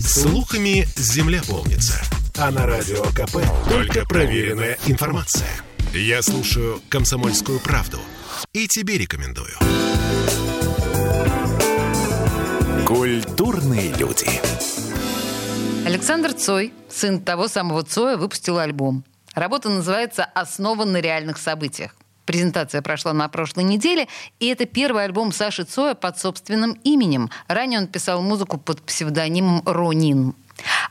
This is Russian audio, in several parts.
Слухами земля полнится. А на радио КП только проверенная информация. Я слушаю «Комсомольскую правду» и тебе рекомендую. Культурные люди. Александр Цой, сын того самого Цоя, выпустил альбом. Работа называется «Основа на реальных событиях». Презентация прошла на прошлой неделе, и это первый альбом Саши Цоя под собственным именем. Ранее он писал музыку под псевдонимом Ронин.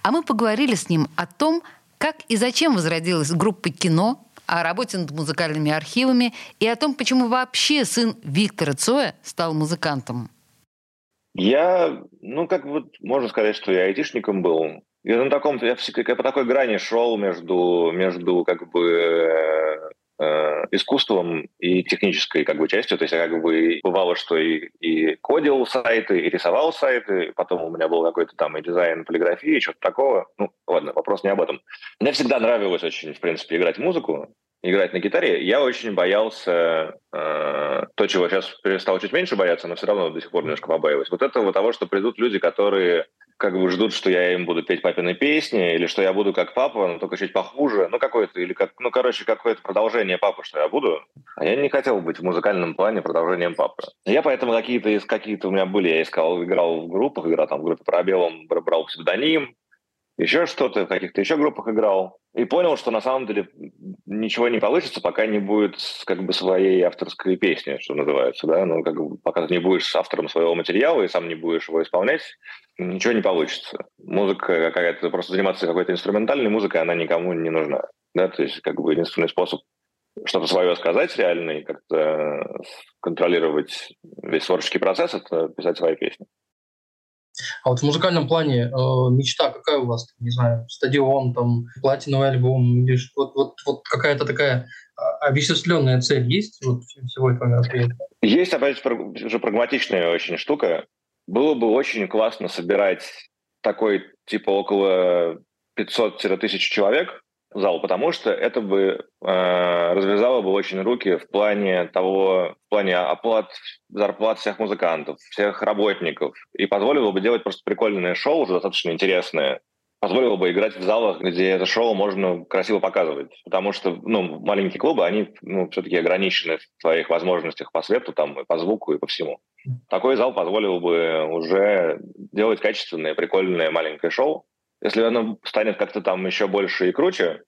А мы поговорили с ним о том, как и зачем возродилась группа «Кино», о работе над музыкальными архивами и о том, почему вообще сын Виктора Цоя стал музыкантом. Я, ну, как вот можно сказать, что я айтишником был. Я на таком, я, я по такой грани шел между, между как бы искусством и технической как бы частью. То есть я как бы бывало, что и, и кодил сайты, и рисовал сайты, потом у меня был какой-то там и дизайн полиграфии, что-то такого. Ну, ладно, вопрос не об этом. Мне всегда нравилось очень, в принципе, играть музыку, играть на гитаре. Я очень боялся э, то, чего сейчас перестал чуть меньше бояться, но все равно до сих пор немножко побаиваюсь. Вот этого того, что придут люди, которые как бы ждут, что я им буду петь папины песни, или что я буду как папа, но только чуть похуже, ну, какое-то, или как, ну, короче, какое-то продолжение папы, что я буду. А я не хотел быть в музыкальном плане продолжением папы. Я поэтому какие-то, какие-то у меня были, я искал, играл в группах, играл там в группе пробелом, брал псевдоним, еще что-то, в каких-то еще группах играл. И понял, что на самом деле ничего не получится, пока не будет как бы своей авторской песни, что называется, да, ну, как бы, пока ты не будешь автором своего материала и сам не будешь его исполнять, ничего не получится. Музыка какая-то, просто заниматься какой-то инструментальной музыкой, она никому не нужна, да, то есть как бы единственный способ что-то свое сказать реально и как-то контролировать весь творческий процесс, это писать свои песни. А вот в музыкальном плане э, мечта какая у вас? Не знаю, стадион, там, платиновый альбом, или вот, вот, вот какая-то такая а, обесчисленная цель есть вот, всего этого мероприятия? Есть, опять же, прагматичная очень штука. Было бы очень классно собирать такой, типа, около 500-1000 человек, зал, потому что это бы э, развязало бы очень руки в плане того, в плане оплат зарплат всех музыкантов, всех работников, и позволило бы делать просто прикольное шоу, уже достаточно интересное, позволило бы играть в залах, где это шоу можно красиво показывать. Потому что ну, маленькие клубы, они ну, все-таки ограничены в своих возможностях по свету, там, и по звуку, и по всему. Такой зал позволил бы уже делать качественное, прикольное маленькое шоу, если оно станет как-то там еще больше и круче,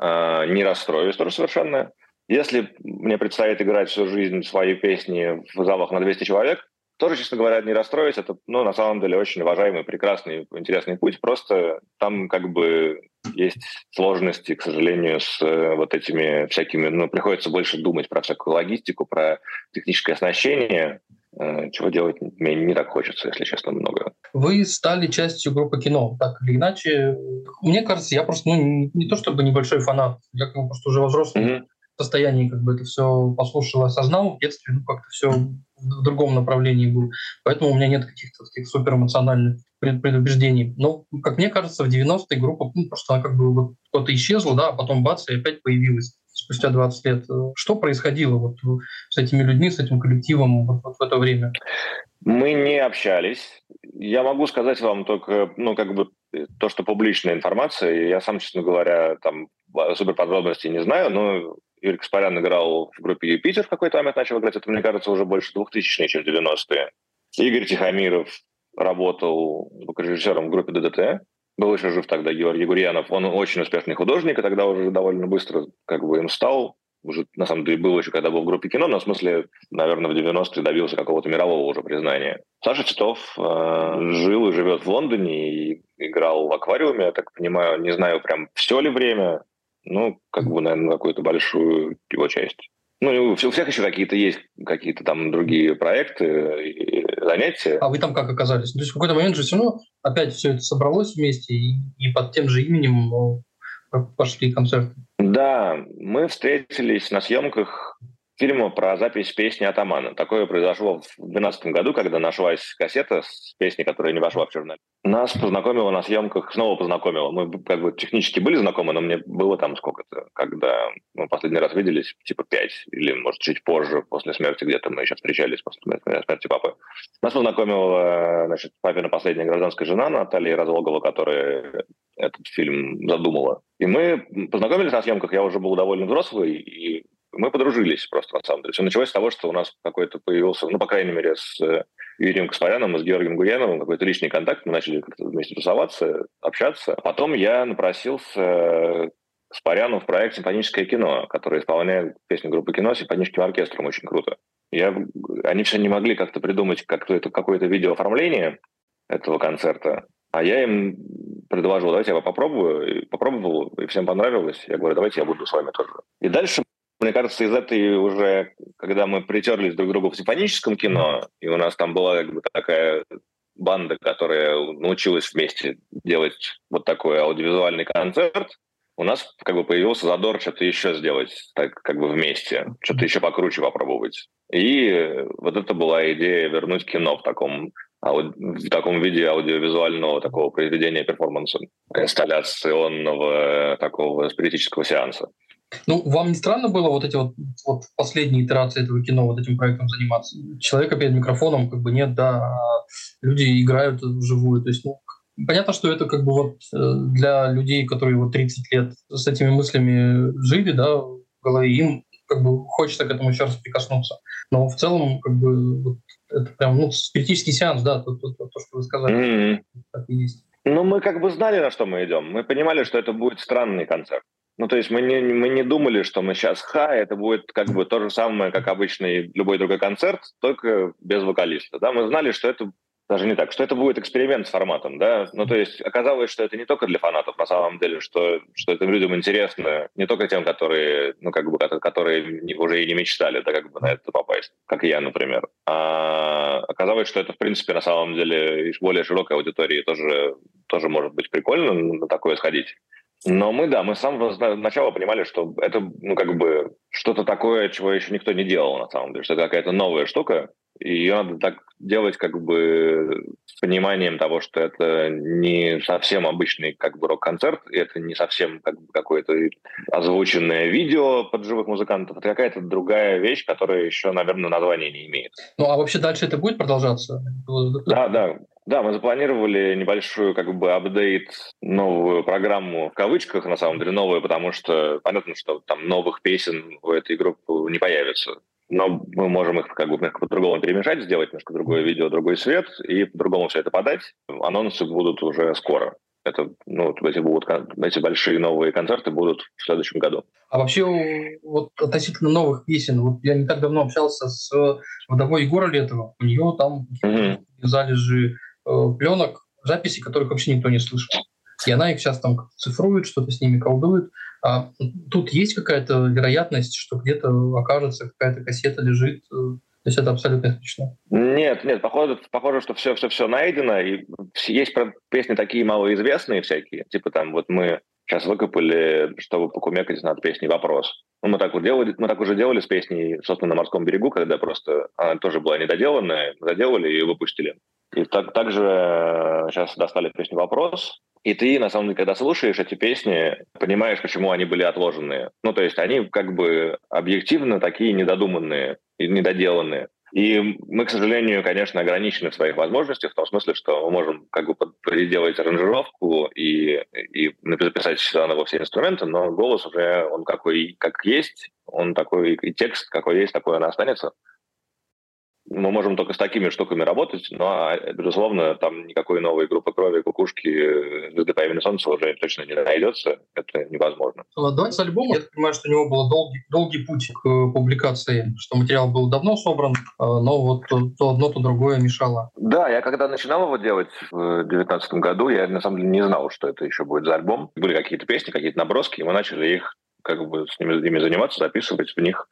э, не расстроюсь тоже совершенно. Если мне предстоит играть всю жизнь свои песни в залах на 200 человек, тоже, честно говоря, не расстроюсь. Это, ну, на самом деле, очень уважаемый, прекрасный, интересный путь. Просто там как бы есть сложности, к сожалению, с э, вот этими всякими... Ну, приходится больше думать про всякую логистику, про техническое оснащение. Э, чего делать мне не так хочется, если честно, много. Вы стали частью группы кино, так или иначе. Мне кажется, я просто ну, не, то чтобы небольшой фанат, я как бы просто уже взрослый mm-hmm. состоянии как бы это все послушал, осознал в детстве, ну как-то все в другом направлении был. Поэтому у меня нет каких-то таких суперэмоциональных предубеждений. Но, как мне кажется, в 90-е группа ну, просто она как бы вот, кто-то исчезла, да, а потом бац, и опять появилась спустя 20 лет. Что происходило вот с этими людьми, с этим коллективом вот, вот в это время? Мы не общались. Я могу сказать вам только, ну, как бы то, что публичная информация. Я сам, честно говоря, там супер подробностей не знаю, но Юрий Каспарян играл в группе «Юпитер» в какой-то момент, начал играть. Это, мне кажется, уже больше 2000-е, чем 90-е. Игорь Тихомиров работал звукорежиссером в группе ДДТ был еще жив тогда Георгий Гурьянов, он очень успешный художник, и тогда уже довольно быстро как бы им стал. Уже, на самом деле, был еще, когда был в группе кино, но в смысле, наверное, в 90-е добился какого-то мирового уже признания. Саша Титов э, жил и живет в Лондоне и играл в аквариуме, я так понимаю, не знаю прям все ли время, ну, как бы, наверное, какую-то большую его часть. Ну, у всех еще какие-то есть какие-то там другие проекты занятия. А вы там как оказались? То есть в какой-то момент же все равно опять все это собралось вместе и, и под тем же именем ну, пошли концерты. Да, мы встретились на съемках фильма про запись песни «Атамана». Такое произошло в 2012 году, когда нашлась кассета с песней, которая не вошла в черный. Нас познакомила на съемках, снова познакомила. Мы как бы технически были знакомы, но мне было там сколько-то, когда мы последний раз виделись, типа пять, или, может, чуть позже, после смерти где-то мы еще встречались после смерти папы. Нас познакомила, значит, папина последняя гражданская жена Наталья Разлогова, которая этот фильм задумала. И мы познакомились на съемках, я уже был довольно взрослый, и мы подружились просто, на самом деле. Все началось с того, что у нас какой-то появился, ну, по крайней мере, с э, Юрием Каспаряном с Георгием Гуяновым какой-то личный контакт. Мы начали вместе тусоваться, общаться. Потом я напросился Каспаряну в проект «Симфоническое кино», который исполняет песню группы кино с симфоническим оркестром. Очень круто. Я, они все не могли как-то придумать как-то какое-то видеооформление этого концерта. А я им предложил, давайте я попробую. И попробовал, и всем понравилось. Я говорю, давайте я буду с вами тоже. И дальше мне кажется, из этой уже, когда мы притерлись друг к другу в симфоническом кино, и у нас там была как бы такая банда, которая научилась вместе делать вот такой аудиовизуальный концерт, у нас как бы появился задор что-то еще сделать, так как бы вместе, что-то еще покруче попробовать. И вот это была идея вернуть кино в таком в таком виде аудиовизуального такого произведения перформанса, инсталляционного такого спиритического сеанса. Ну, вам не странно было вот эти вот, вот последние итерации этого кино, вот этим проектом заниматься? Человека перед микрофоном как бы нет, да, а люди играют вживую. То есть, ну, понятно, что это как бы вот э, для людей, которые вот 30 лет с этими мыслями жили, да, в голове, им как бы хочется к этому еще раз прикоснуться. Но в целом, как бы, вот, это прям, ну, спиритический сеанс, да, то, то, то, то что вы сказали. Mm-hmm. Так и есть. Ну, мы как бы знали, на что мы идем. Мы понимали, что это будет странный концерт. Ну, то есть мы не, мы не думали, что мы сейчас ха, это будет как бы то же самое, как обычный любой другой концерт, только без вокалиста. Да? Мы знали, что это даже не так, что это будет эксперимент с форматом, да, ну, то есть оказалось, что это не только для фанатов, на самом деле, что, что этим людям интересно, не только тем, которые, ну, как бы, которые уже и не мечтали, да, как бы на это попасть, как я, например. А оказалось, что это, в принципе, на самом деле, более широкой аудитории тоже, тоже может быть прикольно на такое сходить. Но мы, да, мы с самого начала понимали, что это, ну, как бы что-то такое, чего еще никто не делал, на самом деле, что это какая-то новая штука, и ее надо так делать как бы с пониманием того, что это не совсем обычный как бы рок-концерт, и это не совсем как бы какое-то озвученное видео под живых музыкантов, это какая-то другая вещь, которая еще, наверное, названия не имеет. Ну, а вообще дальше это будет продолжаться? Да, да. Да, мы запланировали небольшую как бы апдейт, новую программу в кавычках, на самом деле новую, потому что понятно, что там новых песен у этой группы не появится. Но мы можем их как бы по-другому перемешать, сделать немножко другое видео, другой свет и по-другому все это подать. Анонсы будут уже скоро. Это, ну, эти, будут, эти большие новые концерты будут в следующем году. А вообще, вот относительно новых песен, вот я не так давно общался с вдовой Егора Летова. У нее там mm-hmm. залежи Э, пленок, записей, которых вообще никто не слышал. И она их сейчас там цифрует, что-то с ними колдует. А тут есть какая-то вероятность, что где-то окажется какая-то кассета лежит. Э, то есть это абсолютно исключено. Нет, нет, похоже, похоже, что все, все, все найдено. И есть песни такие малоизвестные всякие. Типа там вот мы сейчас выкопали, чтобы покумекать над песней «Вопрос». Ну, мы так, вот делали, мы так уже делали с песней, собственно, на морском берегу, когда просто она тоже была недоделанная, заделали и выпустили. И так, также сейчас достали песню «Вопрос», и ты, на самом деле, когда слушаешь эти песни, понимаешь, почему они были отложенные. Ну, то есть они как бы объективно такие недодуманные и недоделанные. И мы, к сожалению, конечно, ограничены в своих возможностях, в том смысле, что мы можем как бы переделать аранжировку и, и записать заново все инструменты, но голос уже, он какой как есть, он такой, и текст какой есть, такой он останется мы можем только с такими штуками работать, но, безусловно, там никакой новой группы крови, кукушки, звезды по имени Солнца уже точно не найдется. Это невозможно. Давайте с альбома. Я понимаю, что у него был долгий, долгий путь к э, публикации, что материал был давно собран, э, но вот то одно, то другое мешало. Да, я когда начинал его делать в 2019 году, я на самом деле не знал, что это еще будет за альбом. Были какие-то песни, какие-то наброски, и мы начали их как бы с ними, ими заниматься, записывать в них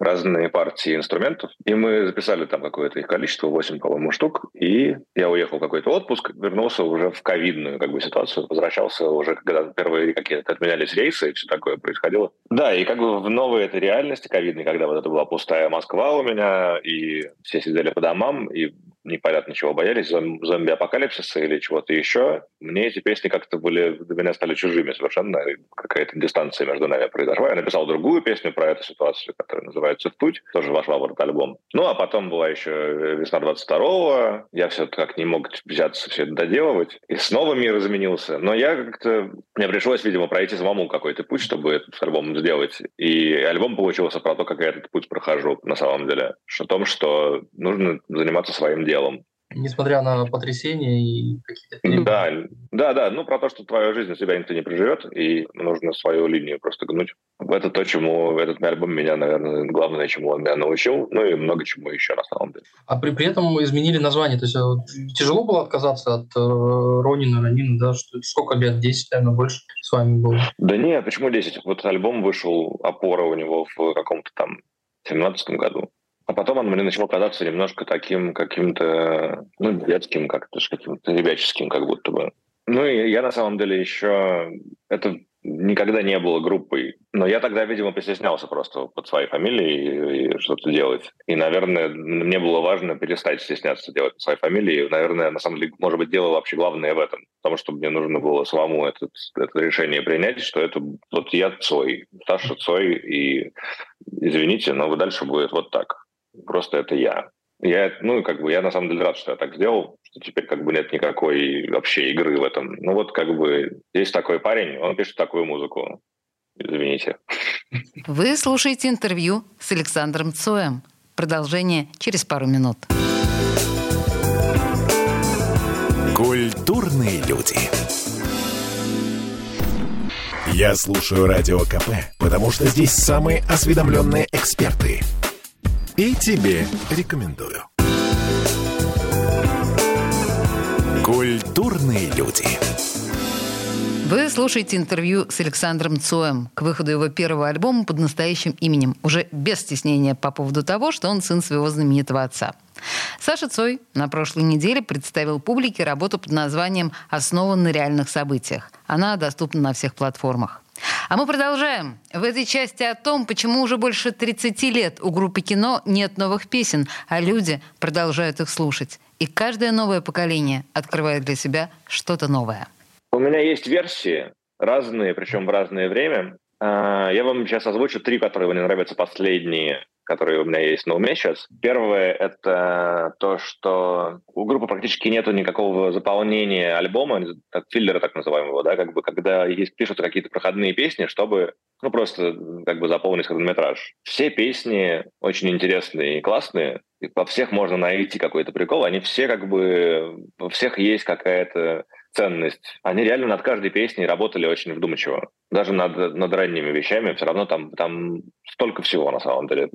разные партии инструментов. И мы записали там какое-то их количество, 8, по-моему, штук. И я уехал в какой-то отпуск, вернулся уже в ковидную как бы ситуацию, возвращался уже, когда первые какие-то отменялись рейсы и все такое происходило. Да, и как бы в новой этой реальности ковидной, когда вот это была пустая Москва у меня, и все сидели по домам, и непонятно чего боялись, зомби-апокалипсиса или чего-то еще. Мне эти песни как-то были, для меня стали чужими совершенно. Какая-то дистанция между нами произошла. Я написал другую песню про эту ситуацию, которая называется «В путь», тоже вошла в этот альбом. Ну, а потом была еще весна 22-го. Я все как не мог взяться все это доделывать. И снова мир изменился. Но я как-то... Мне пришлось, видимо, пройти самому какой-то путь, чтобы этот альбом сделать. И альбом получился про то, как я этот путь прохожу на самом деле. О том, что нужно заниматься своим делом делом. Несмотря на потрясения и какие-то... Да, да, да. Ну, про то, что твою жизнь у себя никто не проживет, и нужно свою линию просто гнуть. Это то, чему этот альбом меня, наверное, главное, чему он меня научил, ну и много чему еще на самом деле. А при, при этом мы изменили название, то есть э, тяжело было отказаться от э, Ронина, Ронина, да, что, сколько лет, 10, наверное, больше с вами было? Да нет, почему 10? Вот альбом вышел, опора у него в каком-то там 17 году. А потом он мне начал казаться немножко таким каким-то, ну, детским, как-то каким-то ребяческим, как будто бы. Ну, и я на самом деле еще... Это никогда не было группой. Но я тогда, видимо, постеснялся просто под своей фамилией и, и что-то делать. И, наверное, мне было важно перестать стесняться делать под своей фамилией. И, наверное, на самом деле, может быть, дело вообще главное в этом. Потому что мне нужно было самому этот, это решение принять, что это вот я Цой, Саша Цой, и извините, но дальше будет вот так. Просто это я. Я, ну, как бы, я на самом деле рад, что я так сделал, что теперь как бы нет никакой вообще игры в этом. Ну вот как бы есть такой парень, он пишет такую музыку. Извините. Вы слушаете интервью с Александром Цоем. Продолжение через пару минут. Культурные люди. Я слушаю Радио КП, потому что здесь самые осведомленные эксперты – и тебе рекомендую. Культурные люди. Вы слушаете интервью с Александром Цоем к выходу его первого альбома под настоящим именем, уже без стеснения по поводу того, что он сын своего знаменитого отца. Саша Цой на прошлой неделе представил публике работу под названием «Основан на реальных событиях». Она доступна на всех платформах. А мы продолжаем. В этой части о том, почему уже больше 30 лет у группы кино нет новых песен, а люди продолжают их слушать. И каждое новое поколение открывает для себя что-то новое. У меня есть версии разные, причем в разное время. А, я вам сейчас озвучу три, которые мне нравятся последние которые у меня есть на уме сейчас. Первое — это то, что у группы практически нет никакого заполнения альбома, как филлера так называемого, да, как бы, когда есть, пишут какие-то проходные песни, чтобы ну, просто как бы заполнить хронометраж. Все песни очень интересные и классные, и во всех можно найти какой-то прикол, они все как бы, во всех есть какая-то ценность. Они реально над каждой песней работали очень вдумчиво. Даже над, над ранними вещами все равно там, там столько всего на самом деле.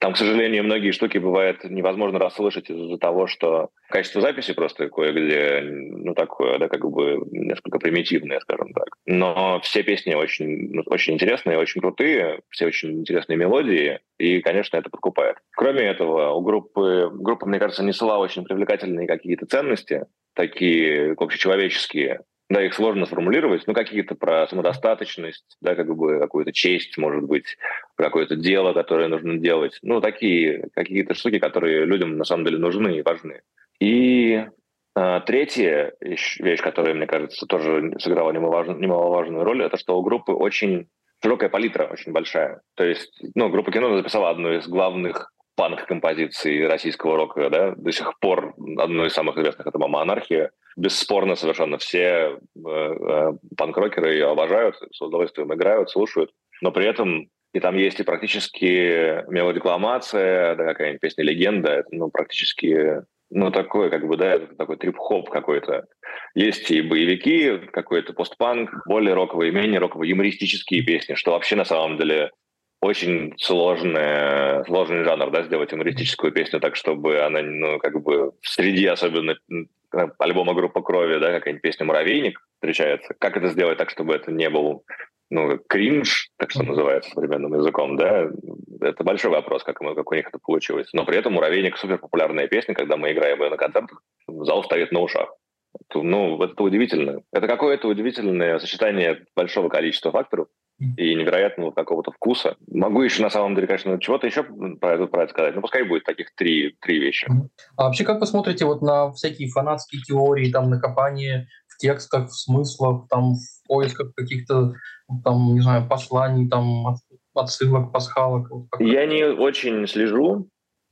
Там, к сожалению, многие штуки бывает невозможно расслышать из-за того, что качество записи просто кое-где, ну, такое, да, как бы несколько примитивное, скажем так. Но все песни очень, ну, очень интересные, очень крутые, все очень интересные мелодии, и, конечно, это подкупает. Кроме этого, у группы, группа, мне кажется, несла очень привлекательные какие-то ценности, такие общечеловеческие, да, их сложно сформулировать, но какие-то про самодостаточность, да, как бы какую-то честь, может быть, какое-то дело, которое нужно делать. Ну, такие какие-то штуки, которые людям на самом деле нужны и важны. И а, третья вещь, которая, мне кажется, тоже сыграла немаловажную, немаловажную роль, это что у группы очень широкая палитра, очень большая. То есть, ну, группа кино записала одну из главных панк-композиций российского рока, да, до сих пор одной из самых известных это «Мама анархия». Бесспорно совершенно все э, э, панк-рокеры ее обожают, с удовольствием играют, слушают, но при этом и там есть и практически мелодикламация, да, какая-нибудь песня «Легенда», это, ну, практически, ну, такой, как бы, да, такой трип-хоп какой-то. Есть и боевики, какой-то постпанк, более роковые, менее роковые, юмористические песни, что вообще на самом деле очень сложный, сложный жанр, да, сделать юмористическую песню так, чтобы она, ну, как бы среди особенно альбома группа крови, да, какая-нибудь песня «Муравейник» встречается. Как это сделать так, чтобы это не был ну, кринж, так что называется современным языком, да, это большой вопрос, как, мы, как у них это получилось. Но при этом «Муравейник» супер популярная песня, когда мы играем ее на концертах, зал стоит на ушах. Ну, это удивительно. Это какое-то удивительное сочетание большого количества факторов, и невероятного какого-то вкуса. Могу еще, на самом деле, конечно, чего-то еще про это, про это сказать, но пускай будет таких три, три вещи. А вообще, как вы смотрите вот на всякие фанатские теории, там, накопание в текстах, в смыслах, там, в поисках каких-то, там, не знаю, посланий, там, отсылок, пасхалок? Вот я не очень слежу,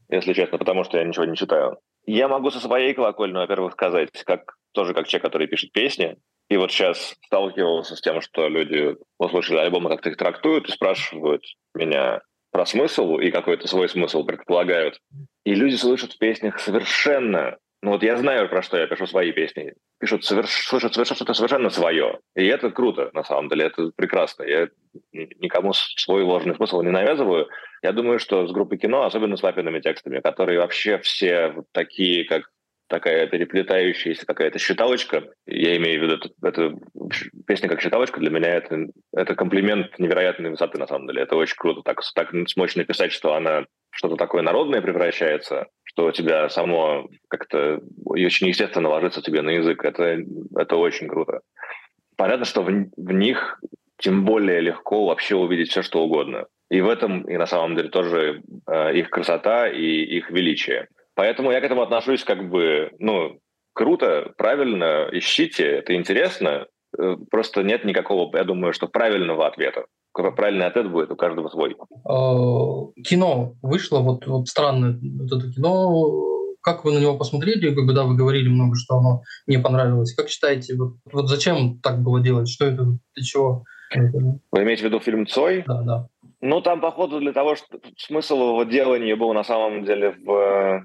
если честно, потому что я ничего не читаю. Я могу со своей колокольни, во-первых, сказать, как тоже как человек, который пишет песни, и вот сейчас сталкивался с тем, что люди услышали альбомы, как-то их трактуют и спрашивают меня про смысл и какой-то свой смысл предполагают. И люди слышат в песнях совершенно ну вот я знаю, про что я пишу свои песни. Пишут, соверш... слышат совершенно что-то совершенно свое. И это круто, на самом деле, это прекрасно. Я никому свой ложный смысл не навязываю. Я думаю, что с группой кино, особенно с папиными текстами, которые вообще все вот такие, как такая переплетающаяся какая-то считалочка. Я имею в виду, это, это песня как считалочка, для меня это, это комплимент невероятной высоты, на самом деле. Это очень круто. Так, так смочь написать, что она что-то такое народное превращается, что тебя само как-то очень естественно ложится тебе на язык. Это, это очень круто. Понятно, что в, в них тем более легко вообще увидеть все, что угодно. И в этом, и на самом деле, тоже э, их красота и их величие. Поэтому я к этому отношусь как бы, ну, круто, правильно, ищите, это интересно. Э, просто нет никакого, я думаю, что правильного ответа. Правильный ответ будет у каждого свой. А, кино вышло, вот, вот странное вот это кино. Как вы на него посмотрели, когда вы говорили много, что оно не понравилось? Как считаете, вот, вот зачем так было делать? Что это, для чего? Вы имеете в виду фильм «Цой»? Да, да. Ну, там, походу, для того, что смысл его делания был на самом деле в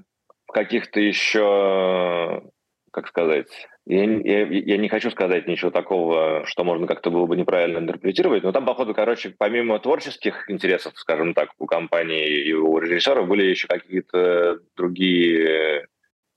каких-то еще, как сказать, я, я, я не хочу сказать ничего такого, что можно как-то было бы неправильно интерпретировать, но там, походу, короче, помимо творческих интересов, скажем так, у компании и у режиссеров были еще какие-то другие...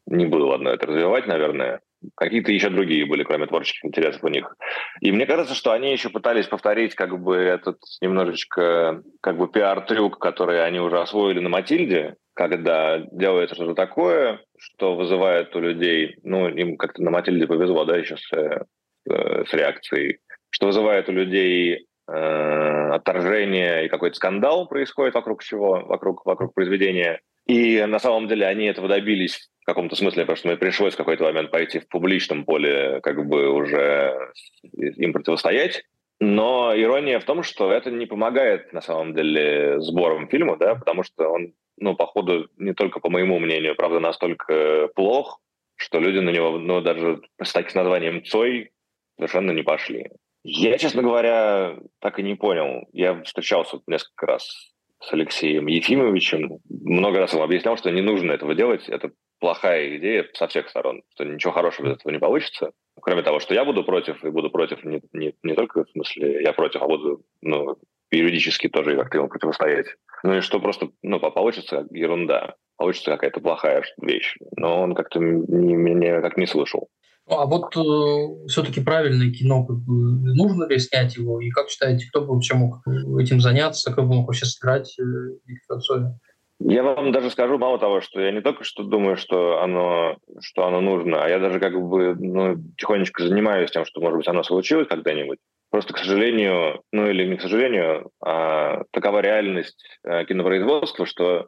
Не буду, ладно, это развивать, наверное. Какие-то еще другие были, кроме творческих интересов у них. И мне кажется, что они еще пытались повторить как бы этот немножечко как бы пиар-трюк, который они уже освоили на Матильде, когда делается что-то такое, что вызывает у людей, ну, им как-то на Матильде повезло, да, еще с, э, с реакцией, что вызывает у людей э, отторжение и какой-то скандал происходит вокруг чего, вокруг, вокруг произведения. И на самом деле они этого добились в каком-то смысле, потому что мне пришлось в какой-то момент пойти в публичном поле, как бы уже им противостоять. Но ирония в том, что это не помогает, на самом деле, сборам фильма, да, потому что он ну, походу, не только по моему мнению, правда, настолько плох, что люди на него, ну, даже с таким названием Цой совершенно не пошли. Я, честно говоря, так и не понял. Я встречался несколько раз с Алексеем Ефимовичем. Много раз ему объяснял, что не нужно этого делать. Это плохая идея со всех сторон, что ничего хорошего из этого не получится. Кроме того, что я буду против, и буду против не, не, не только в смысле я против, а буду ну, юридически тоже как-то ему противостоять. Ну и что просто, ну, получится ерунда, получится какая-то плохая вещь. Но он как-то меня как не слышал. Ну, а вот э, все-таки правильное кино, как бы, нужно ли снять его? И как считаете, кто бы вообще мог этим заняться, как бы мог вообще сыграть э, Виктора? Я вам даже скажу мало того, что я не только что думаю, что оно, что оно нужно, а я даже как бы ну, тихонечко занимаюсь тем, что, может быть, оно случилось когда-нибудь. Просто, к сожалению, ну или не к сожалению, а такова реальность э, кинопроизводства, что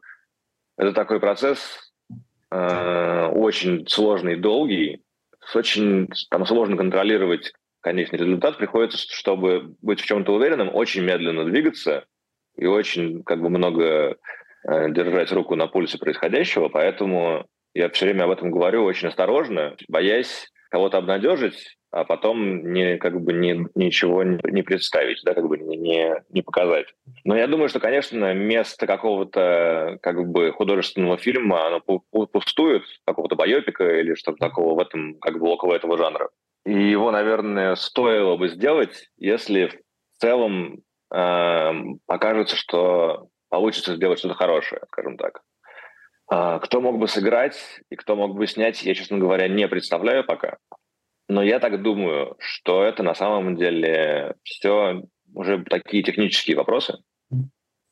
это такой процесс э, очень сложный, долгий, очень там сложно контролировать конечный результат. Приходится, чтобы быть в чем-то уверенным, очень медленно двигаться и очень как бы много э, держать руку на пульсе происходящего. Поэтому я все время об этом говорю очень осторожно, боясь кого-то обнадежить, а потом не, как бы не, ничего не, представить, да, как бы не, не показать. Но я думаю, что, конечно, место какого-то как бы художественного фильма, оно пустует, какого-то байопика или что-то такого в этом, как бы около этого жанра. И его, наверное, стоило бы сделать, если в целом э, покажется, что получится сделать что-то хорошее, скажем так. А, кто мог бы сыграть и кто мог бы снять, я, честно говоря, не представляю пока. Но я так думаю, что это на самом деле все уже такие технические вопросы.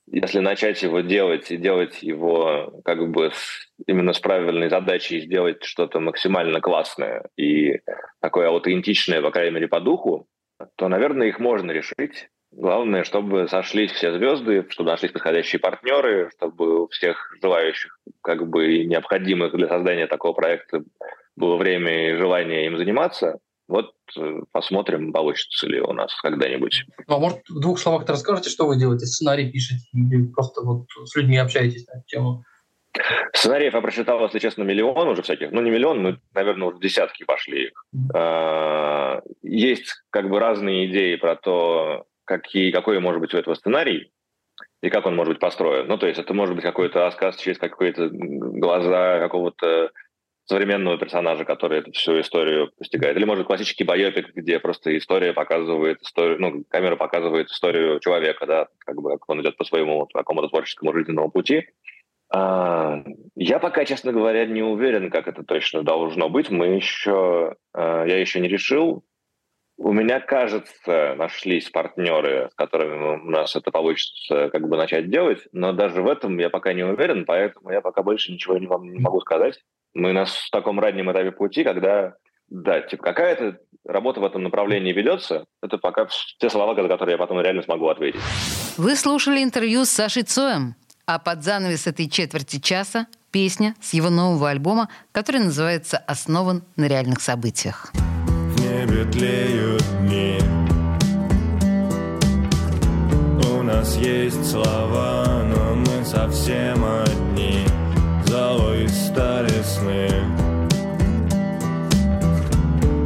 Если начать его делать и делать его как бы с, именно с правильной задачей, сделать что-то максимально классное и такое аутентичное, по крайней мере, по духу, то, наверное, их можно решить. Главное, чтобы сошлись все звезды, чтобы нашлись подходящие партнеры, чтобы у всех желающих, как бы необходимых для создания такого проекта было время и желание им заниматься. Вот э, посмотрим, получится ли у нас когда-нибудь. Ну, а может, в двух словах расскажете, что вы делаете? Сценарий пишете или просто вот с людьми общаетесь на эту тему? Сценариев я прочитал, если честно, миллион уже всяких. Ну, не миллион, мы, наверное, уже десятки пошли. Mm-hmm. Есть как бы разные идеи про то, какие, какой может быть у этого сценарий и как он может быть построен. Ну, то есть это может быть какой-то рассказ через какие-то глаза какого-то современного персонажа, который эту всю историю постигает. Или, может, классический байопик, где просто история показывает историю, ну, камера показывает историю человека, да, как бы как он идет по своему какому-то творческому жизненному пути. А, я пока, честно говоря, не уверен, как это точно должно быть. Мы еще, а, я еще не решил. У меня, кажется, нашлись партнеры, с которыми у нас это получится как бы начать делать, но даже в этом я пока не уверен, поэтому я пока больше ничего не, вам не могу сказать. Мы на в таком раннем этапе пути, когда, да, типа какая-то работа в этом направлении ведется, это пока те слова, за которые я потом реально смогу ответить. Вы слушали интервью с Сашей Цоем, а под занавес этой четверти часа песня с его нового альбома, который называется «Основан на реальных событиях». Небе тлеют дни. У нас есть слова, но мы совсем одни. Золой стали сны.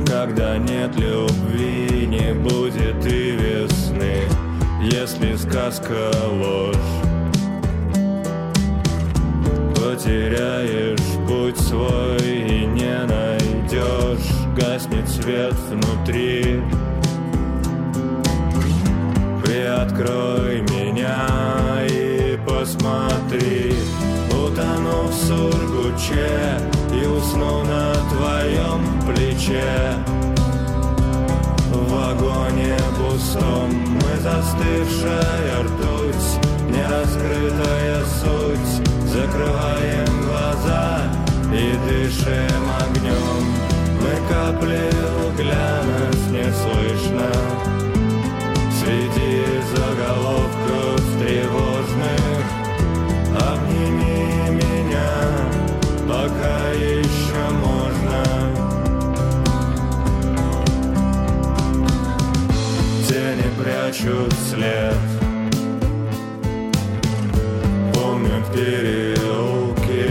Когда нет любви, не будет и весны. Если сказка ложь Потеряешь путь свой свет внутри. Приоткрой меня и посмотри. Утону в сургуче и усну на твоем плече. В вагоне пустом мы застывшая ртуть Нераскрытая суть. Закрываем глаза и дышим огнем Мы капли глянец не слышно. Среди заголовков тревожных Обними меня, пока еще можно Тени прячут след. Помнят переулки,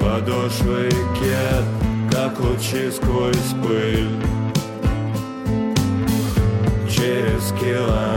подошвы кет Как лучи сквозь пыль. Через километры